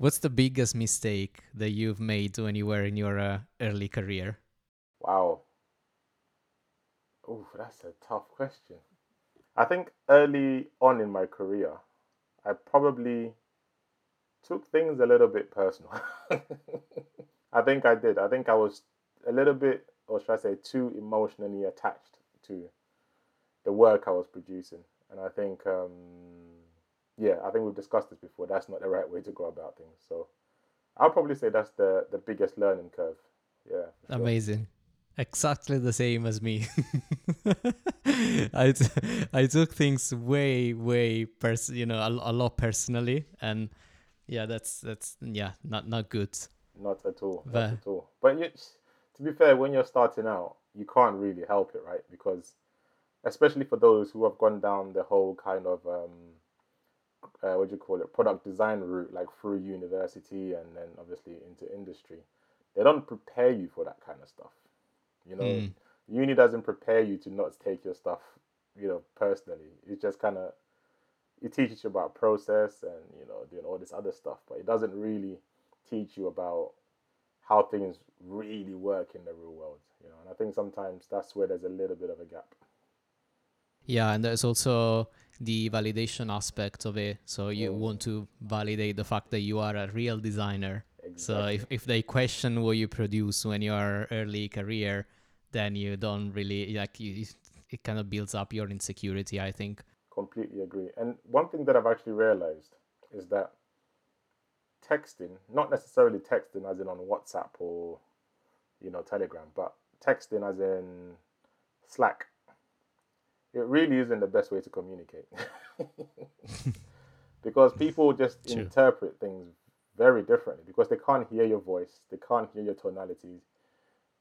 What's the biggest mistake that you've made when you were in your uh, early career? Wow. Oh, that's a tough question. I think early on in my career, I probably took things a little bit personal. I think I did. I think I was a little bit, or should I say, too emotionally attached to the work I was producing. And I think, um, yeah, I think we've discussed this before. That's not the right way to go about things. So I'll probably say that's the, the biggest learning curve. Yeah. Sure. Amazing. Exactly the same as me. I, t- I took things way, way, pers- you know, a, a lot personally. And yeah, that's, that's, yeah, not, not good. Not at all. Not but, at all. But you, to be fair, when you're starting out, you can't really help it, right? Because especially for those who have gone down the whole kind of um, uh, what do you call it, product design route, like through university and then obviously into industry, they don't prepare you for that kind of stuff. You know, mm. uni doesn't prepare you to not take your stuff, you know, personally. It just kind of it teaches you about process and you know doing all this other stuff, but it doesn't really teach you about how things really work in the real world. You know, and I think sometimes that's where there's a little bit of a gap. Yeah, and there's also the validation aspect of it. So you mm. want to validate the fact that you are a real designer. Exactly. So if, if they question what you produce when you are early career, then you don't really like you, it kind of builds up your insecurity, I think. Completely agree. And one thing that I've actually realized is that texting, not necessarily texting as in on WhatsApp or you know Telegram, but texting as in Slack it really isn't the best way to communicate because people just True. interpret things very differently because they can't hear your voice, they can't hear your tonalities,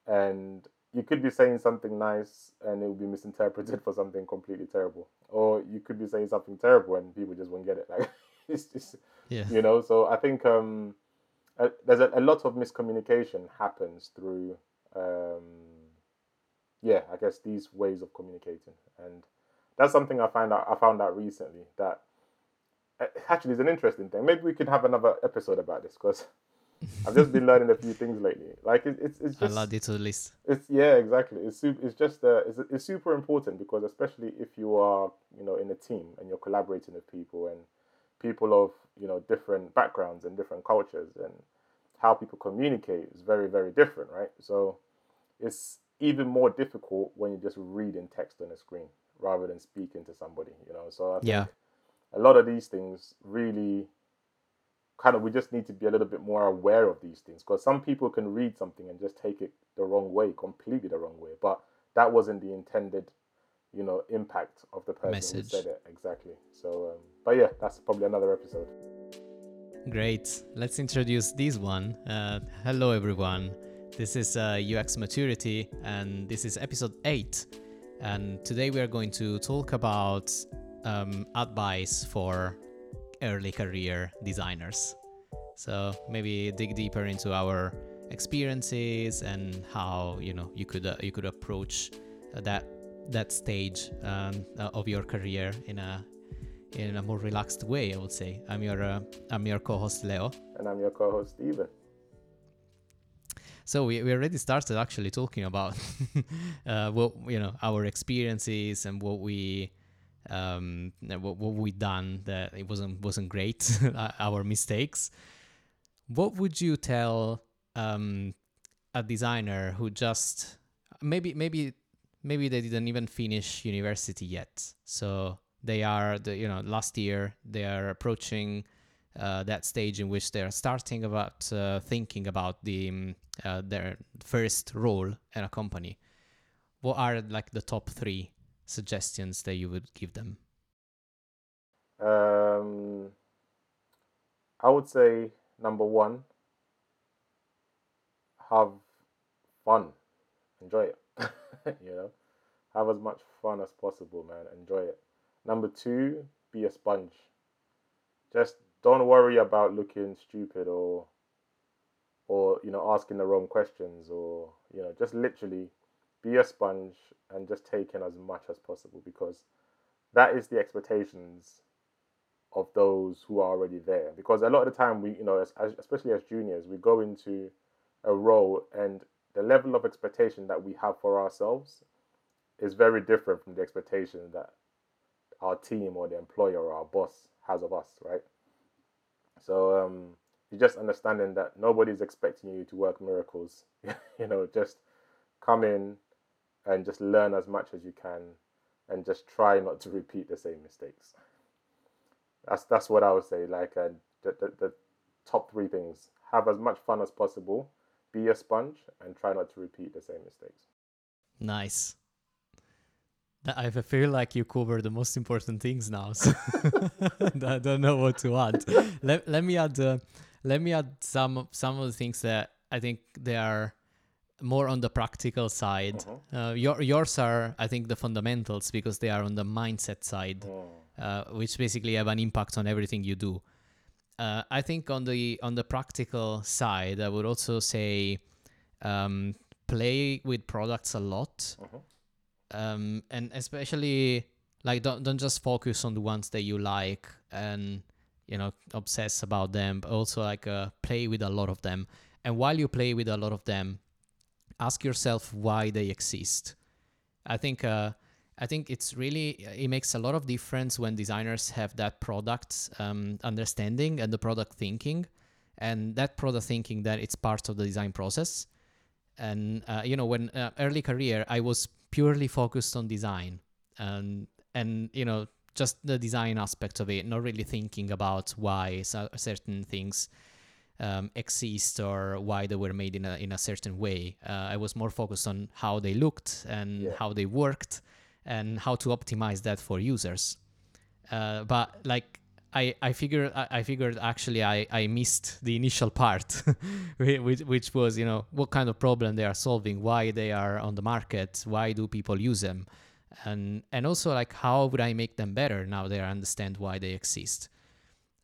and you could be saying something nice and it will be misinterpreted for something completely terrible, or you could be saying something terrible and people just won't get it. Like it's just, yeah. you know. So I think um, uh, there's a, a, lot of miscommunication happens through. Um, yeah, I guess these ways of communicating, and that's something I found out. I found out recently that uh, actually is an interesting thing. Maybe we could have another episode about this because I've just been learning a few things lately. Like it, it's it's just. I'll add it to the list. It's yeah, exactly. It's super. It's just uh, it's it's super important because especially if you are you know in a team and you're collaborating with people and people of you know different backgrounds and different cultures and how people communicate is very very different, right? So it's even more difficult when you're just reading text on a screen rather than speaking to somebody, you know. So I think yeah. a lot of these things really kind of we just need to be a little bit more aware of these things because some people can read something and just take it the wrong way, completely the wrong way. But that wasn't the intended, you know, impact of the person Message. who said it exactly. So, um, but yeah, that's probably another episode. Great. Let's introduce this one. Uh, hello, everyone. This is uh, UX Maturity, and this is episode 8. And today we are going to talk about um, advice for early career designers. So maybe dig deeper into our experiences and how you know you could uh, you could approach that that stage um, uh, of your career in a in a more relaxed way. I would say. I'm your uh, I'm your co-host Leo, and I'm your co-host Steven. So we, we already started actually talking about uh, what you know our experiences and what we um, what, what we done that it wasn't wasn't great our mistakes. What would you tell um, a designer who just maybe maybe maybe they didn't even finish university yet, so they are the you know last year they are approaching uh, that stage in which they're starting about uh, thinking about the um, uh, their first role in a company what are like the top three suggestions that you would give them? Um, i would say number one have fun. Enjoy it. You know? Have as much fun as possible man. Enjoy it. Number two be a sponge. Just don't worry about looking stupid or or you know asking the wrong questions or you know just literally be a sponge and just take in as much as possible because that is the expectations of those who are already there. Because a lot of the time we you know as, as, especially as juniors we go into a role and the level of expectation that we have for ourselves is very different from the expectation that our team or the employer or our boss has of us right so um you're just understanding that nobody's expecting you to work miracles you know just come in and just learn as much as you can and just try not to repeat the same mistakes that's that's what I would say. Like uh, the, the, the top three things: have as much fun as possible, be a sponge, and try not to repeat the same mistakes. Nice. I feel like you covered the most important things now. So I don't know what to add. let, let me add uh, let me add some some of the things that I think they are more on the practical side. Mm-hmm. Uh, your, yours are I think the fundamentals because they are on the mindset side. Mm uh, which basically have an impact on everything you do. Uh, I think on the on the practical side, I would also say um, play with products a lot, uh-huh. Um, and especially like don't don't just focus on the ones that you like and you know obsess about them, but also like uh, play with a lot of them. And while you play with a lot of them, ask yourself why they exist. I think uh, I think it's really it makes a lot of difference when designers have that product um, understanding and the product thinking, and that product thinking that it's part of the design process. And uh, you know, when uh, early career, I was purely focused on design, and and you know, just the design aspect of it, not really thinking about why certain things um, exist or why they were made in a in a certain way. Uh, I was more focused on how they looked and yeah. how they worked and how to optimize that for users. Uh, but like I, I figured I figured actually I, I missed the initial part, which which was you know what kind of problem they are solving, why they are on the market, why do people use them, and and also like how would I make them better now they understand why they exist.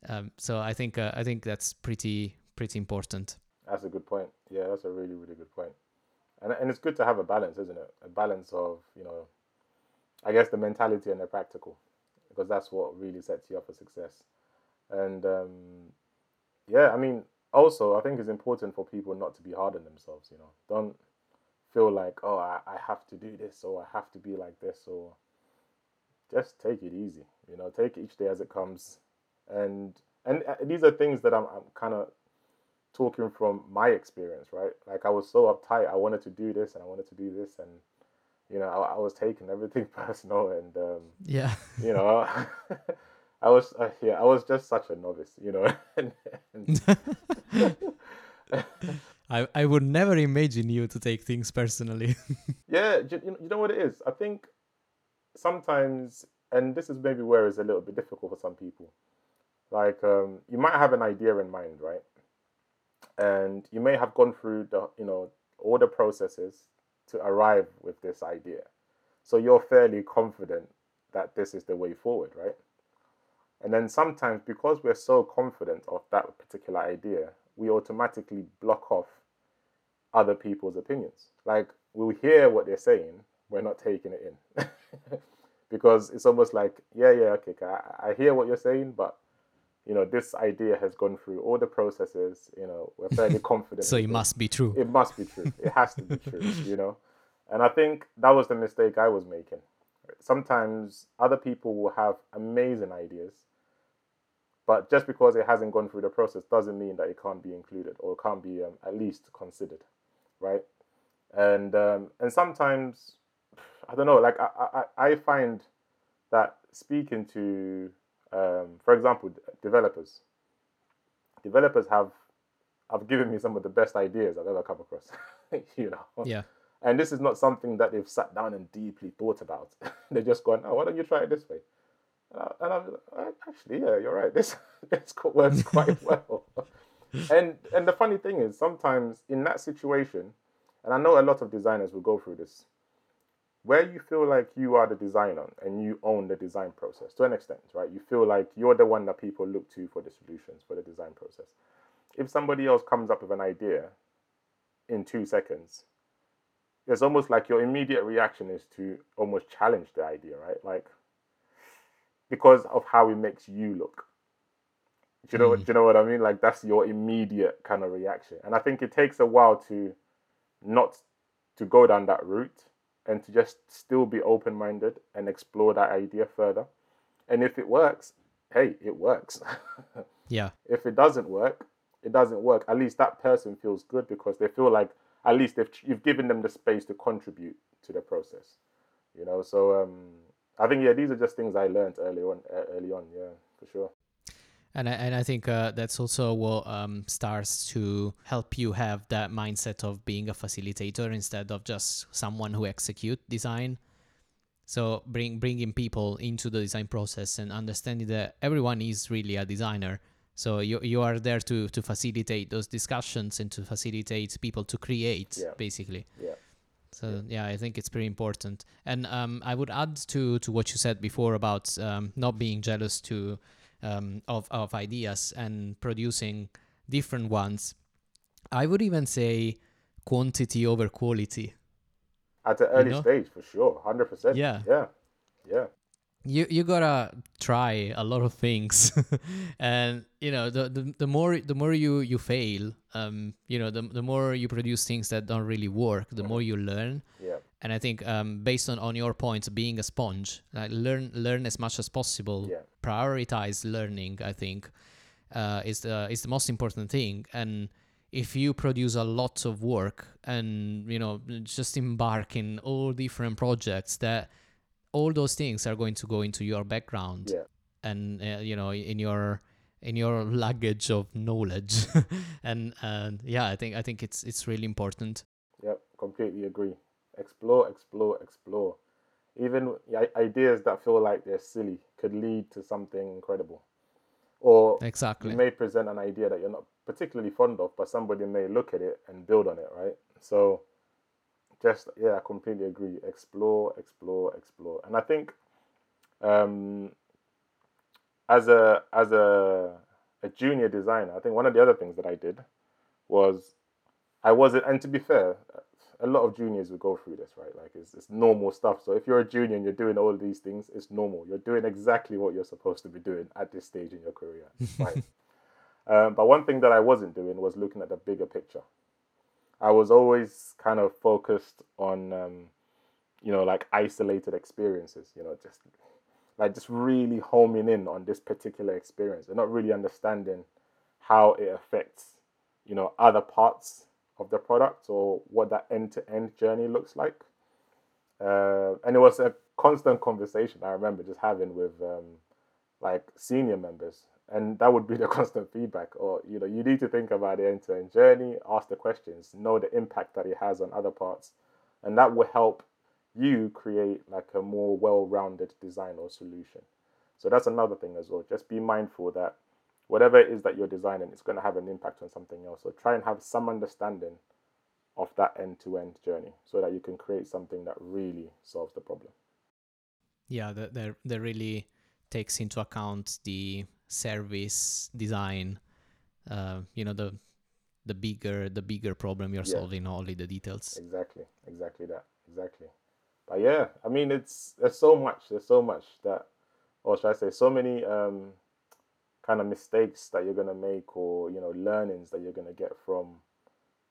Um, so I think uh, I think that's pretty pretty important. That's a good point. Yeah, that's a really really good point, and and it's good to have a balance, isn't it? A balance of you know I guess the mentality and the practical, because that's what really sets you up for success. And um, yeah, I mean, also I think it's important for people not to be hard on themselves. You know, don't feel like oh I, I have to do this or I have to be like this or just take it easy. You know, take each day as it comes, and and uh, these are things that I'm, I'm kind of talking from my experience, right? Like I was so uptight. I wanted to do this and I wanted to do this and you know, I, I was taking everything personal, and um, yeah, you know, I was uh, yeah, I was just such a novice, you know. and, and I I would never imagine you to take things personally. yeah, you, you know what it is. I think sometimes, and this is maybe where it's a little bit difficult for some people. Like um, you might have an idea in mind, right? And you may have gone through the you know all the processes to arrive with this idea. So you're fairly confident that this is the way forward, right? And then sometimes, because we're so confident of that particular idea, we automatically block off other people's opinions. Like we'll hear what they're saying, we're not taking it in. because it's almost like, yeah, yeah, okay, I, I hear what you're saying, but you know, this idea has gone through all the processes, you know, we're fairly confident. so it must be true. It must be true. It has to be true, you know. And I think that was the mistake I was making. Sometimes other people will have amazing ideas, but just because it hasn't gone through the process doesn't mean that it can't be included or can't be um, at least considered, right? And um, and sometimes I don't know, like I, I, I find that speaking to um, for example, developers. Developers have have given me some of the best ideas I've ever come across. you know. Yeah. And this is not something that they've sat down and deeply thought about. They're just going, "Oh, why don't you try it this way?" And, I, am like, actually, yeah, you're right. This this works quite well. and and the funny thing is, sometimes in that situation, and I know a lot of designers will go through this where you feel like you are the designer and you own the design process to an extent, right? You feel like you're the one that people look to for the solutions for the design process. If somebody else comes up with an idea in two seconds, it's almost like your immediate reaction is to almost challenge the idea, right? Like, because of how it makes you look. Do you know? Mm. Do you know what I mean? Like that's your immediate kind of reaction, and I think it takes a while to not to go down that route and to just still be open minded and explore that idea further. And if it works, hey, it works. yeah. If it doesn't work, it doesn't work. At least that person feels good because they feel like at least they've you've given them the space to contribute to the process. You know, so um, I think yeah, these are just things I learned early on. Early on, yeah, for sure. And I, and I think uh, that's also what um, starts to help you have that mindset of being a facilitator instead of just someone who execute design. So bring bringing people into the design process and understanding that everyone is really a designer. So you you are there to to facilitate those discussions and to facilitate people to create yeah. basically. Yeah. So yeah. yeah. I think it's pretty important. And um, I would add to to what you said before about um, not being jealous to um, of of ideas and producing different ones. I would even say quantity over quality. At the early you know? stage, for sure, hundred percent. Yeah, yeah, yeah you you gotta try a lot of things. And you know the, the the more the more you you fail um you know the, the more you produce things that don't really work the more you learn. Yeah. And i think um based on on your point being a sponge like learn learn as much as possible. Yeah. prioritize learning i think uh is the is the most important thing. And if you produce a lot of work and you know just embark in all different projects that all those things are going to go into your background yeah. and uh, you know in your in your luggage of knowledge. And and yeah i think i think it's it's really important. Yep completely agree. Explore explore explore. Even ideas that feel like they're silly could lead to something incredible. Or exactly. you may present an idea that you're not particularly fond of but somebody may look at it and build on it right? So just yeah, I completely agree. Explore, explore, explore, and I think um, as a as a a junior designer, I think one of the other things that I did was I wasn't, and to be fair, a lot of juniors will go through this, right? Like it's, it's normal stuff. So if you're a junior and you're doing all these things, it's normal. You're doing exactly what you're supposed to be doing at this stage in your career. Right. um, but one thing that I wasn't doing was looking at the bigger picture. I was always kind of focused on, um, you know, like isolated experiences, you know, just like just really homing in on this particular experience and not really understanding how it affects, you know, other parts of the product or what that end to end journey looks like. Uh, and it was a constant conversation I remember just having with um, like senior members and that would be the constant feedback or you know you need to think about the end-to-end journey ask the questions know the impact that it has on other parts. And that will help you create like a more well-rounded design or solution. So that's another thing as well. Just be mindful that whatever it is that you're designing it's going to have an impact on something else. So try and have some understanding of that end-to-end journey so that you can create something that really solves the problem. Yeah that that, that really takes into account the service design uh, you know the the bigger the bigger problem you're yeah. solving only the details. Exactly exactly that exactly. But yeah i mean it's there's so much there's so much that or should i say so many um kind of mistakes that you're going to make or you know learnings that you're going to get from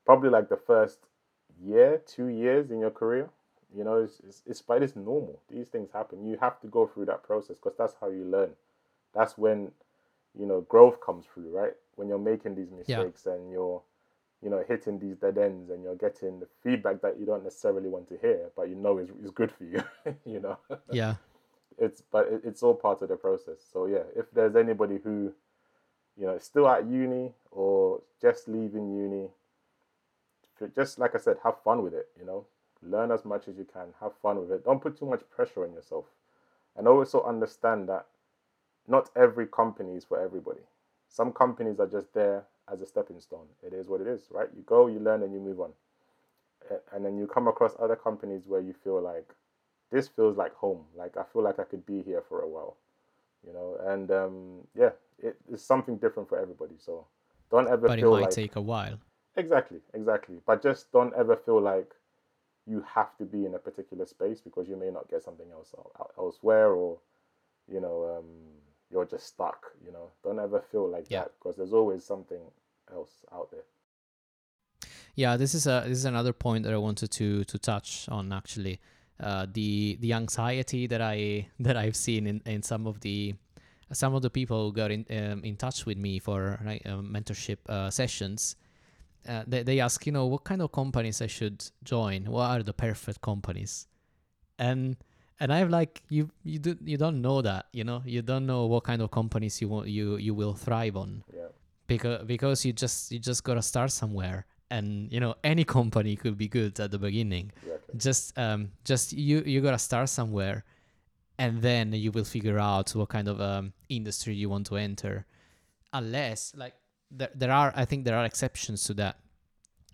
probably like the first year two years in your career. You know it's, it's, it's but it's normal. These things happen. You have to go through that process because that's how you learn. That's when you know growth comes through right? When you're making these mistakes yeah. and you're you know hitting these dead ends and you're getting the feedback that you don't necessarily want to hear but you know is, is good for you you know? Yeah. It's but it, it's all part of the process. So yeah if there's anybody who you know still at uni or just leaving uni just like i said have fun with it you know? Learn as much as you can have fun with it. Don't put too much pressure on yourself. And also understand that not every company is for everybody. Some companies are just there as a stepping stone. It is what it is, right? You go, you learn, and you move on. And then you come across other companies where you feel like this feels like home. Like I feel like I could be here for a while, you know. And um, yeah, it, it's something different for everybody. So don't ever feel. but feel it might like take a while. Exactly, exactly. But just don't ever feel like you have to be in a particular space because you may not get something else elsewhere, or you know. Um, you're just stuck. You know, don't ever feel like Yeah. that because there's always something else out there. Yeah, this is a this is another point that I wanted to to touch on actually. Uh, the the anxiety that I that I've seen in, in some of the some of the people who got in um, in touch with me for right, uh, mentorship uh, sessions. Uh, they they ask, you know, what kind of companies I should join. What are the perfect companies? And and I'm like, you you do you don't know that, you know, you don't know what kind of companies you want you you will thrive on. Yeah. because because you just you just gotta start somewhere. And you know any company could be good at the beginning. Exactly. just um just you you gotta start somewhere and then you will figure out what kind of um industry you want to enter. Unless like there, there are i think there are exceptions to that.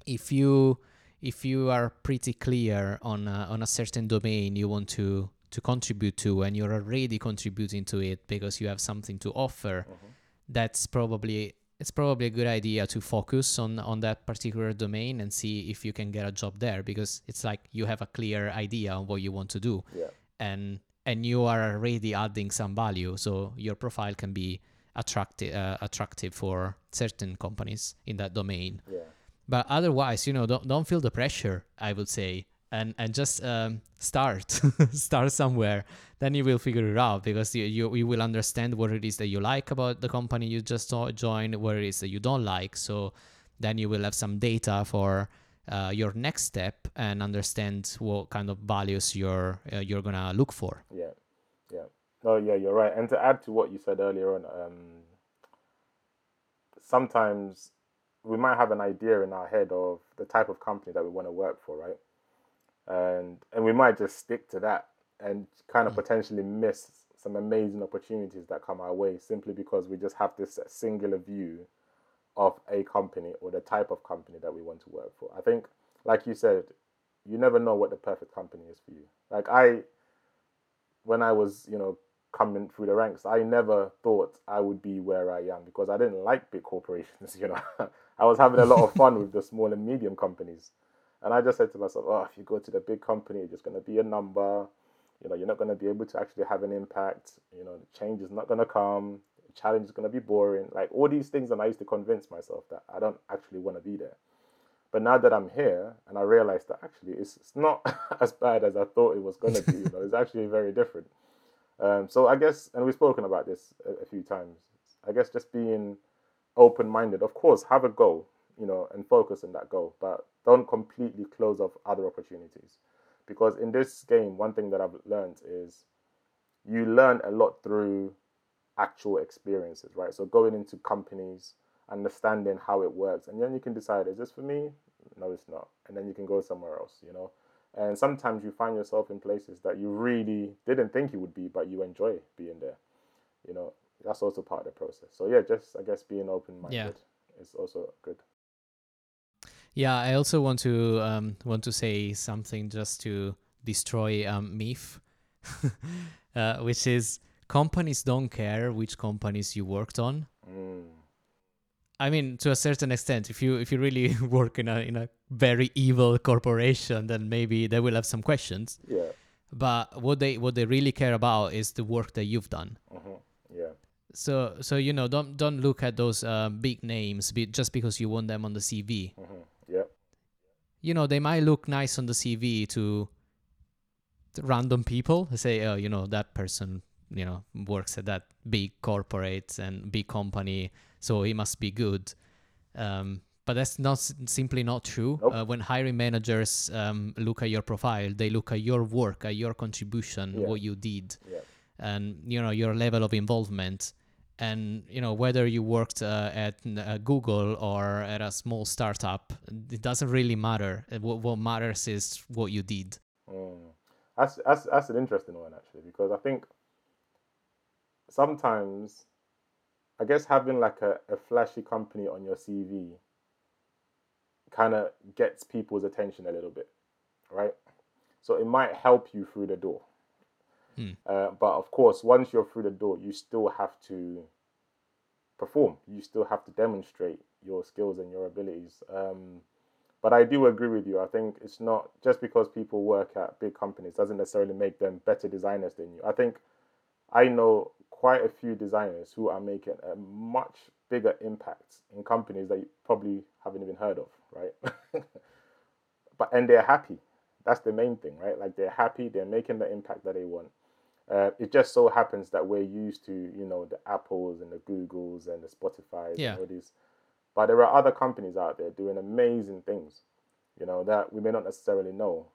If you if you are pretty clear on a, on a certain domain you want to to contribute to and you're already contributing to it because you have something to offer Mhm. that's probably it's probably a good idea to focus on on that particular domain and see if you can get a job there because it's like you have a clear idea on what you want to do Yeah. and and you are already adding some value so your profile can be attractive uh, attractive for certain companies in that domain Yeah. But otherwise you know don't don't feel the pressure i would say and and just um, start start somewhere then you will figure it out because you, you you will understand what it is that you like about the company you just jo- joined what it is that you don't like so then you will have some data for uh, your next step and understand what kind of values you're uh, you're gonna look for Yeah, yeah. No, yeah, you're right. And to add to what you said earlier on, um, sometimes we might have an idea in our head of the type of company that we want to work for, right? And and we might just stick to that and kind of mm. potentially miss some amazing opportunities that come our way simply because we just have this singular view of a company or the type of company that we want to work for. I think, like you said, you never know what the perfect company is for you. Like I, when I was, you know, coming through the ranks, I never thought I would be where I am because I didn't like big corporations. You know, I was having a lot of fun with the small and medium companies, and I just said to myself, "Oh, if you go to the big company, you're just going to be a number. You know, you're not going to be able to actually have an impact. You know, the change is not going to come. The challenge is going to be boring. Like all these things, and I used to convince myself that I don't actually want to be there." But now that I'm here and I realize that actually it's, it's not as bad as I thought it was going to be, you know, it's actually very different. Um, so I guess, and we've spoken about this a, a few times, I guess just being open minded, of course, have a goal, you know, and focus on that goal, but don't completely close off other opportunities. Because in this game, one thing that I've learned is you learn a lot through actual experiences, right? So going into companies, understanding how it works, and then you can decide, is this for me? No, it's not. And then you can go somewhere else, you know? And sometimes you find yourself in places that you really didn't think you would be, but you enjoy being there. You know, that's also part of the process. So yeah, just I guess being open minded Yeah. is also good. Yeah, I also want to um, want to say something just to destroy um, myth, uh, which is companies don't care which companies you worked on. Mm. I mean, to a certain extent, if you if you really work in a in a very evil corporation, then maybe they will have some questions. Yeah. But what they what they really care about is the work that you've done. So so you know don't don't look at those uh, big names be, just because you want them on the CV. hmm Yeah. you know they might look nice on the CV to, to random people. They say, oh, you know that person, you know, works at that big corporate and big company, so he must be good. Um, but that's not simply not true. Nope. Uh, when hiring managers um, look at your profile, they look at your work, at your contribution, Yeah. what you did, Yeah. and you know your level of involvement and you know whether you worked uh, at uh, google or at a small startup it doesn't really matter Uh, what, what matters is what you did Mm. That's that's that's an interesting one actually because I think sometimes I guess having like a, a flashy company on your CV kind of gets people's attention a little bit, right? So it might help you through the door. Hmm. Uh, but of course, once you're through the door, you still have to perform. You still have to demonstrate your skills and your abilities. Um, but I do agree with you. I think it's not just because people work at big companies doesn't necessarily make them better designers than you. I think I know quite a few designers who are making a much bigger impact in companies that you probably haven't even heard of, right? but and they're happy. That's the main thing, right? Like they're happy, they're making the impact that they want. Uh, it just so happens that we're used to, you know, the Apples and the Googles and the Spotify's Yeah. and all these. But there are other companies out there doing amazing things, you know, that we may not necessarily know.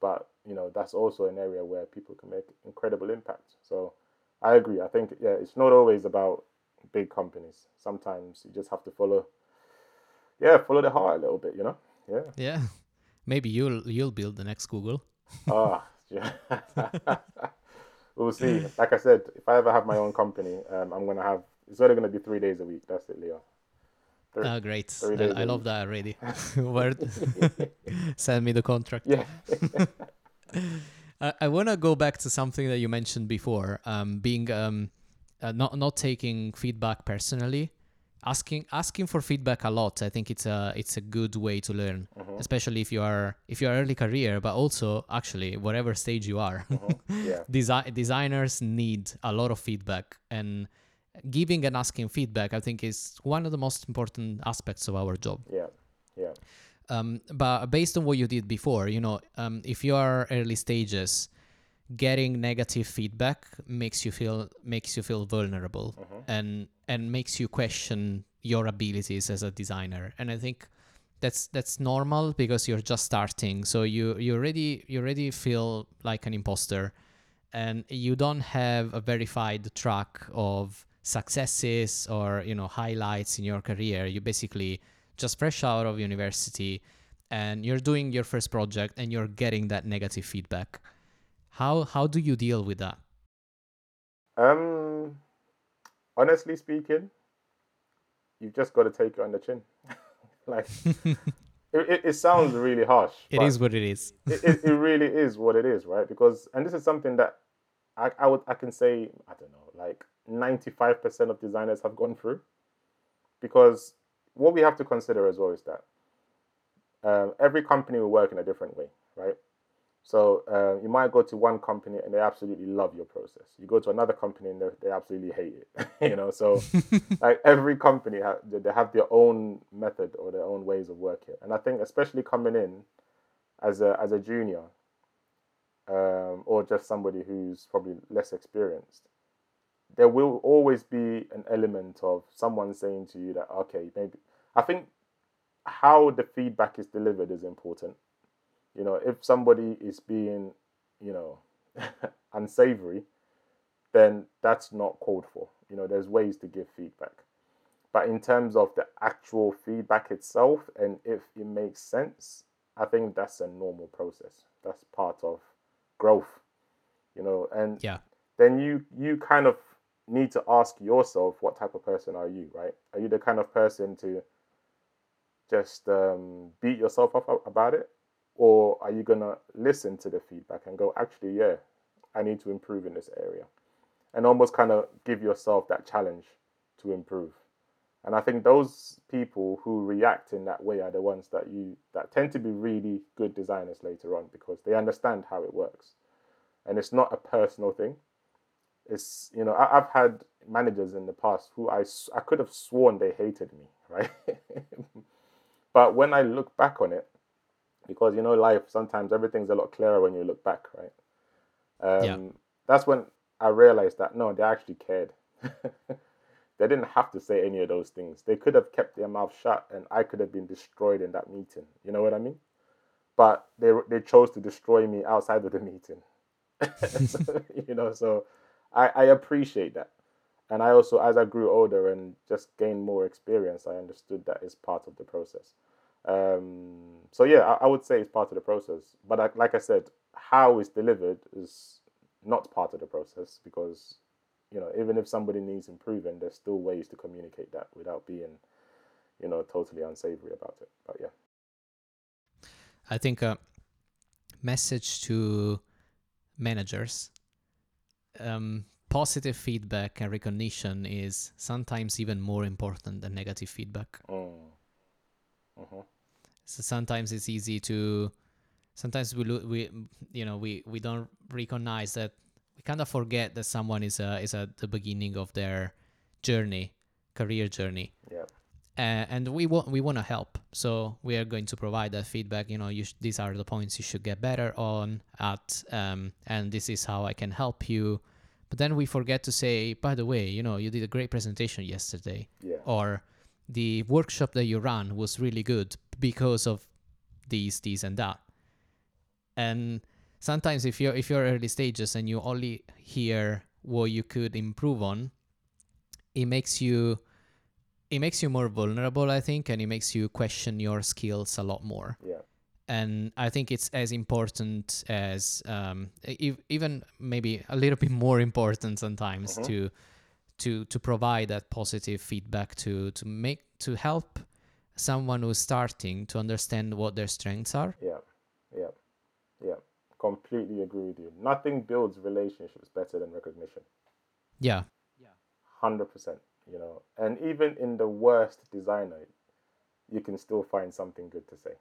But, you know, that's also an area where people can make incredible impact. So I agree. I think, yeah, it's not always about big companies. Sometimes you just have to follow, yeah, follow the heart a little bit, you know? Yeah. Yeah. Maybe you'll you'll build the next Google. Ah, yeah. we'll see. Like I said, if I ever have my own company, um, I'm gonna have. It's only gonna be three days a week. That's it, Leo. Three- Oh, great. I, I, love that already. Word. Send me the contract. Yeah. I, I want to go back to something that you mentioned before, um, being um, uh, not not taking feedback personally, asking asking for feedback a lot. I think it's a it's a good way to learn, Mhm. especially if you are if you are early career, but also actually whatever stage you are. Mhm. Yeah. Desi- designers need a lot of feedback and giving and asking feedback i think is one of the most important aspects of our job Yeah. Yeah. um, but based on what you did before you know um, if you are early stages getting negative feedback makes you feel makes you feel vulnerable Mhm. and and makes you question your abilities as a designer. And i think that's that's normal because you're just starting. So you you already you already feel like an imposter and you don't have a verified track of successes or you know highlights in your career. You basically just fresh out of university and you're doing your first project and you're getting that negative feedback how how do you deal with that Um, honestly speaking, you've just got to take it on the chin. like, it, it, it sounds really harsh. It is what it is it, it, it really is what it is, right? Because, and this is something that I, I would, I can say, I don't know, like 95% of designers have gone through. Because what we have to consider as well is that um, every company will work in a different way, right? So uh, you might go to one company and they absolutely love your process. You go to another company and they, they absolutely hate it. you know, so like every company ha- they they have their own method or their own ways of working. And I think especially coming in as a as a junior, um, or just somebody who's probably less experienced, there will always be an element of someone saying to you that okay, maybe I think how the feedback is delivered is important. You know, if somebody is being, you know, unsavory, then that's not called for. You know, there's ways to give feedback. But in terms of the actual feedback itself and if it makes sense, I think that's a normal process. That's part of growth. You know, and yeah then you you kind of need to ask yourself what type of person are you, right? Are you the kind of person to just um, beat yourself up about it, or are you gonna listen to the feedback and go, actually, yeah, I need to improve in this area, and almost kind of give yourself that challenge to improve. And I think those people who react in that way are the ones that you that tend to be really good designers later on because they understand how it works, and it's not a personal thing. It's you know I, I've had managers in the past who I I could have sworn they hated me right? But when I look back on it because you know life sometimes everything's a lot clearer when you look back right um, Yeah. that's when I realized that no they actually cared they didn't have to say any of those things they could have kept their mouth shut and I could have been destroyed in that meeting you know what I mean but they they chose to destroy me outside of the meeting you know so I, I appreciate that. And I also, as I grew older and just gained more experience, I understood that is part of the process. Um, so yeah, I, I would say it's part of the process. But I, like I said, how it's delivered is not part of the process because, you know, even if somebody needs improving, there's still ways to communicate that without being, you know, totally unsavory about it. But yeah. I think a message to managers um, positive feedback and recognition is sometimes even more important than negative feedback. Mm. Mhm. So sometimes it's easy to sometimes we lo- we you know we we don't recognize that we kind of forget that someone is uh, is at the beginning of their journey, career journey. Yeah. Uh, and we want we want to help, so we are going to provide that feedback. You know, you sh- these are the points you should get better on at, um, and this is how I can help you. But then we forget to say, by the way, you know, you did a great presentation yesterday, Yeah. or the workshop that you ran was really good because of these, these, and that. And sometimes if you're if you're early stages and you only hear what you could improve on, it makes you it makes you more vulnerable, I think, and it makes you question your skills a lot more. Yeah. And I think it's as important as um, e- even maybe a little bit more important sometimes Mhm. to to to provide that positive feedback to to make to help someone who's starting to understand what their strengths are. Yeah, yeah, yeah. Completely agree with you. Nothing builds relationships better than recognition. Yeah, Yeah. Hundred percent. You know, and even in the worst designer, you can still find something good to say.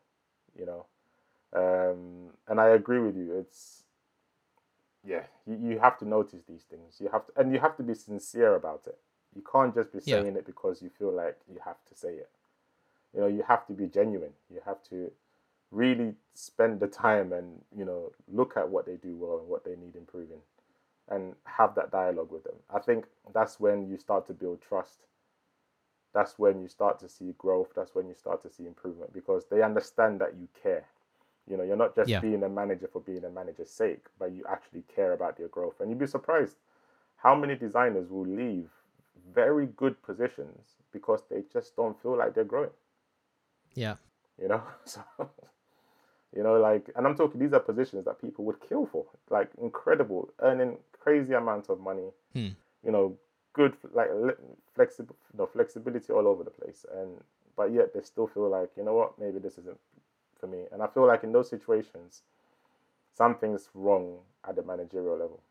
You know, um, and I agree with you. It's yeah, you, you have to notice these things. You have to, and you have to be sincere about it. You can't just be Yeah. saying it because you feel like you have to say it. You know, you have to be genuine. You have to really spend the time and you know look at what they do well and what they need improving and have that dialogue with them. I think that's when you start to build trust. That's when you start to see growth. That's when you start to see improvement because they understand that you care. You know you're not just Yeah. being a manager for being a manager's sake but you actually care about your growth. And you'd be surprised how many designers will leave very good positions because they just don't feel like they're growing yeah, you know? So you know like and i'm talking these are positions that people would kill for. Like incredible. Earning crazy amounts of money. Hmm. you know good like flexible no flexibility all over the place. And but yet they still feel like you know what? Maybe this isn't for me. And i feel like in those situations something's wrong at the managerial level.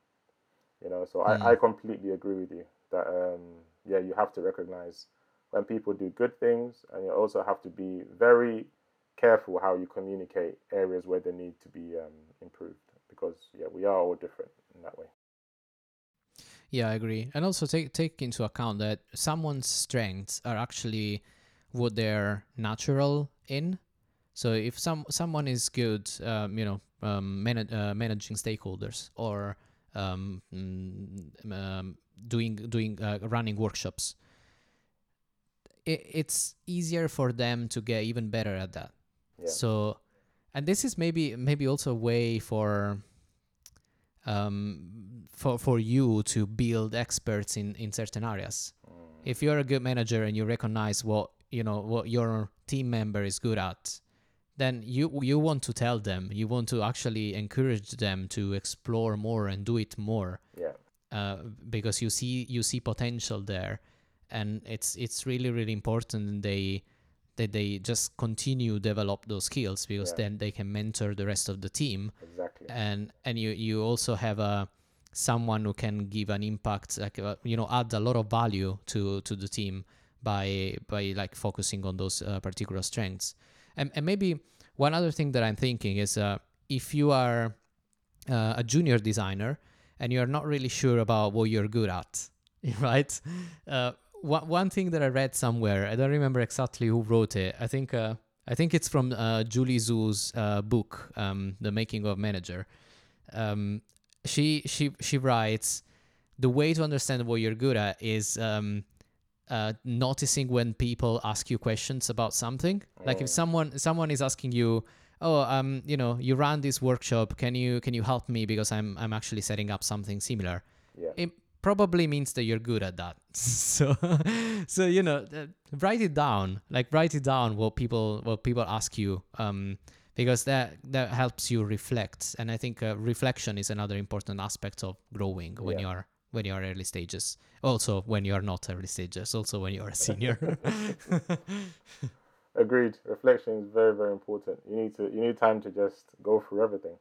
You know? So Hmm. I, I completely agree with you that um yeah you have to recognize when people do good things and you also have to be very careful how you communicate areas where they need to be um, improved because yeah we are all different in that way yeah, I agree. And also take take into account that someone's strengths are actually what they're natural in. So if some someone is good, um, you know, um, uh, managing stakeholders or um, mm, um, doing doing uh, running workshops, it, it's easier for them to get even better at that. yeah So, and this is maybe maybe also a way for um for for you to build experts in in certain areas. Mm, If you're a good manager and you recognize what you know what your team member is good at, then you you want to tell them. You want to actually encourage them to explore more and do it more yeah uh, because you see you see potential there, and it's it's really really important they that they just continue develop those skills because Yeah. then they can mentor the rest of the team. Exactly. And and you you also have a someone who can give an impact like uh, you know add a lot of value to to the team by by like focusing on those uh, particular strengths. And and maybe one other thing that i'm thinking is uh, if you are uh, a junior designer and you're not really sure about what you're good at right? Uh, one, one thing that i read somewhere i don't remember exactly who wrote it i think uh, i think it's from uh, Julie Zhuo's uh, book um, the making of manager um, she she she writes the way to understand what you're good at is um, uh, noticing when people ask you questions about something. Like if Oh. someone someone is asking you, "Oh, um, you know, you ran this workshop. Can you can you help me because I'm I'm actually setting up something similar." yeah It probably means that you're good at that. so so you know, uh, write it down. Like write it down what people what people ask you. Um, because that that helps you reflect and i think uh, reflection is another important aspect of growing when Yeah. you're when you're early stages also when you're not early stages also when you're a senior Agreed. Reflection is very, very important. You need to you need time to just go through everything,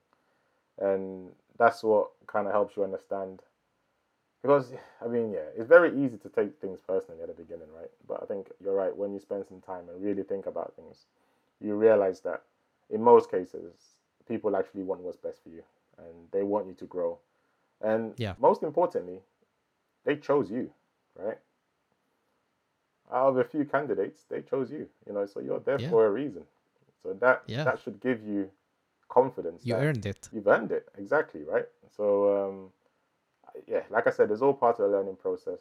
and that's what kind of helps you understand. Because I mean, yeah, it's very easy to take things personally at the beginning, right? But I think you're right. When you spend some time and really think about things, you realize that in most cases, people actually want what's best for you, and they want you to grow. And Yeah. most importantly, they chose you, right? Out of a few candidates, they chose you. You know, so you're there Yeah. for a reason. So that Yeah. that should give you confidence. You earned it. You've earned it, exactly, right? So um, yeah, like I said, it's all part of the learning process.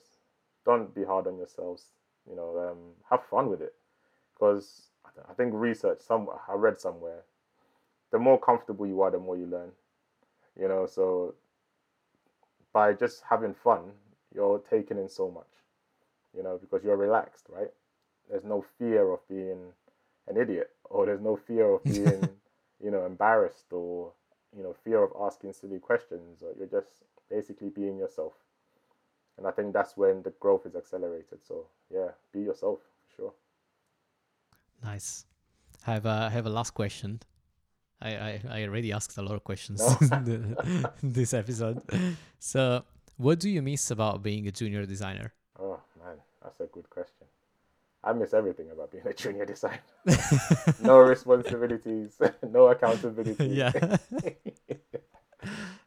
Don't be hard on yourselves. You know, um, have fun with it, because I I think research somewhere I read somewhere, the more comfortable you are, the more you learn. You know, so by just having fun, you're taking in so much. You know, because you're relaxed, right? There's no fear of being an idiot, or there's no fear of being, you know, embarrassed, or you know, fear of asking silly questions, or you're just basically being yourself. And I think that's when the growth is accelerated. So yeah, be yourself for sure. Nice. I have a, I have a last question. I, I, I already asked a lot of questions No. this episode. So, what do you miss about being a junior designer? Oh man, that's a good question. I miss everything about being a junior designer. no responsibilities, no accountability. yeah,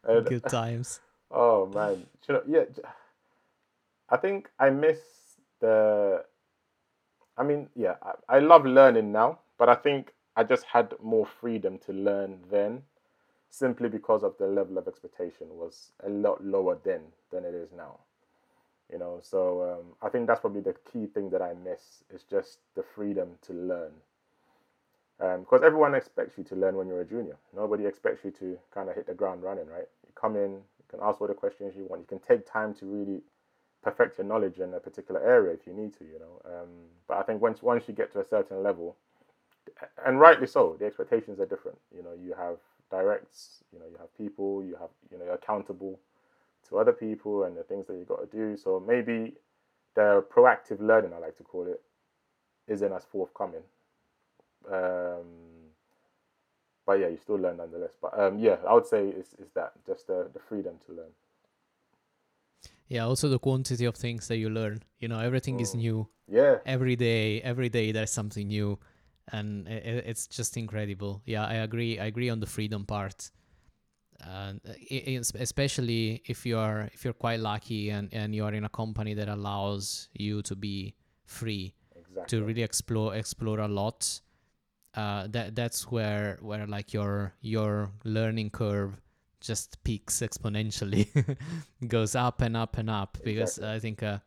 And- good times. Oh man, you know, yeah. I think I miss the. I mean, yeah, I, I love learning now, but I think I just had more freedom to learn then, simply because of the level of expectation was a lot lower then than it is now. You know, so um, I think that's probably the key thing that I miss is just the freedom to learn. Because everyone expects you to learn when you're a junior. Nobody expects you to kind of hit the ground running, right? Come in, you can ask all the questions you want. You can take time to really perfect your knowledge in a particular area if you need to, you know. Um, but I think once once you get to a certain level, and rightly so, the expectations are different. You know, you have directs, you know, you have people, you have, you know, you're accountable to other people and the things that you got to do. So maybe the proactive learning, I like to call it, isn't as forthcoming. Um, but yeah, you still learn nonetheless. But um, yeah, I would say is is that just the, the freedom to learn. Yeah, also the quantity of things that you learn. You know, everything is Mm. new Yeah, every day. Every day there's something new, and i i- it's just incredible. Yeah, I agree. I agree on the freedom part. And uh, i- i- es- especially if you are if you're quite lucky and and you are in a company that allows you to be free exactly. to really explore explore a lot uh that that's where where like your your learning curve just peaks exponentially goes up and up and up because Exactly. i think uh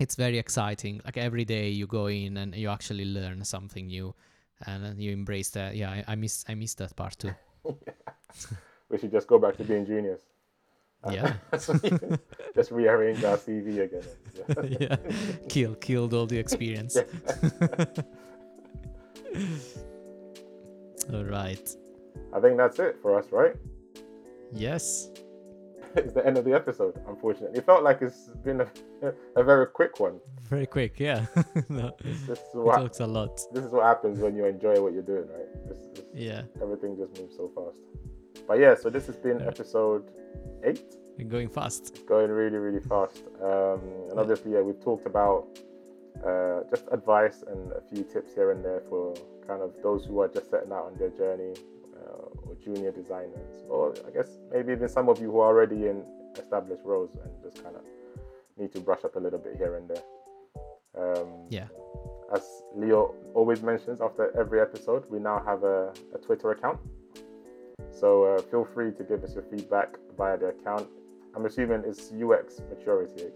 it's very exciting like every day you go in and you actually learn something new and you embrace that yeah i, I miss i miss that part too we should just go back to being juniors. Uh, Yeah. just rearrange our CV again. yeah kill killed all the experience all right I think that's it for us, right? yes It's the end of the episode, unfortunately. It felt like it's been a, a very quick one. very quick yeah no, This is, what, talks a lot this is what happens when you enjoy what you're doing, right? This, this, yeah Everything just moves so fast. But yeah, so this has been episode eight. and going fast going really, really fast. Um, and obviously, yeah, we've talked about uh, just advice and a few tips here and there for kind of those who are just setting out on their journey uh, or junior designers, or I guess maybe even some of you who are already in established roles and just kind of need to brush up a little bit here and there. Um, yeah as Leo always mentions after every episode, we now have a, a Twitter account. So uh, feel free to give us your feedback via the account. I'm assuming it's UX maturity,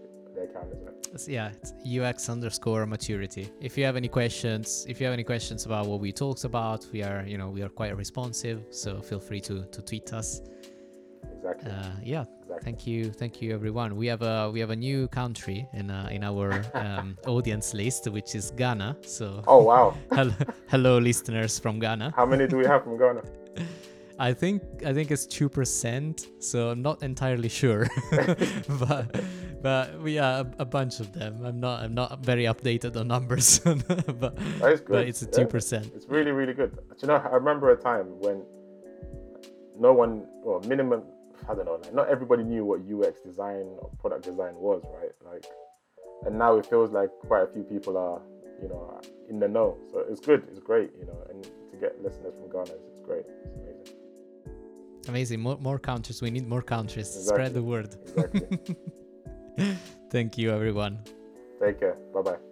isn't it? It's- yeah it's ux underscore maturity if you have any questions if you have any questions about what we talked about we are you know we are quite responsive so feel free to to tweet us Exactly. uh yeah exactly. thank you thank you everyone we have a we have a new country in uh, in our um, audience list which is ghana so Oh wow! hello, hello listeners from ghana How many do we have from Ghana? i think i think it's 2% so i'm not entirely sure but but we are a, a bunch of them i'm not i'm not very updated on numbers but That is good. but it's a yeah. 2% It's really, really good. Do you know, I remember a time when no one, well, minimum, I don't know, like not everybody knew what UX design or product design was, right? Like, and now it feels like quite a few people are, you know, in the know. So it's good, it's great, you know, and to get listeners from Ghana, it's, it's great. It's amazing. amazing. More more countries. We need more countries. Exactly. Spread the word. Exactly. Thank you, everyone. Take care. Bye bye.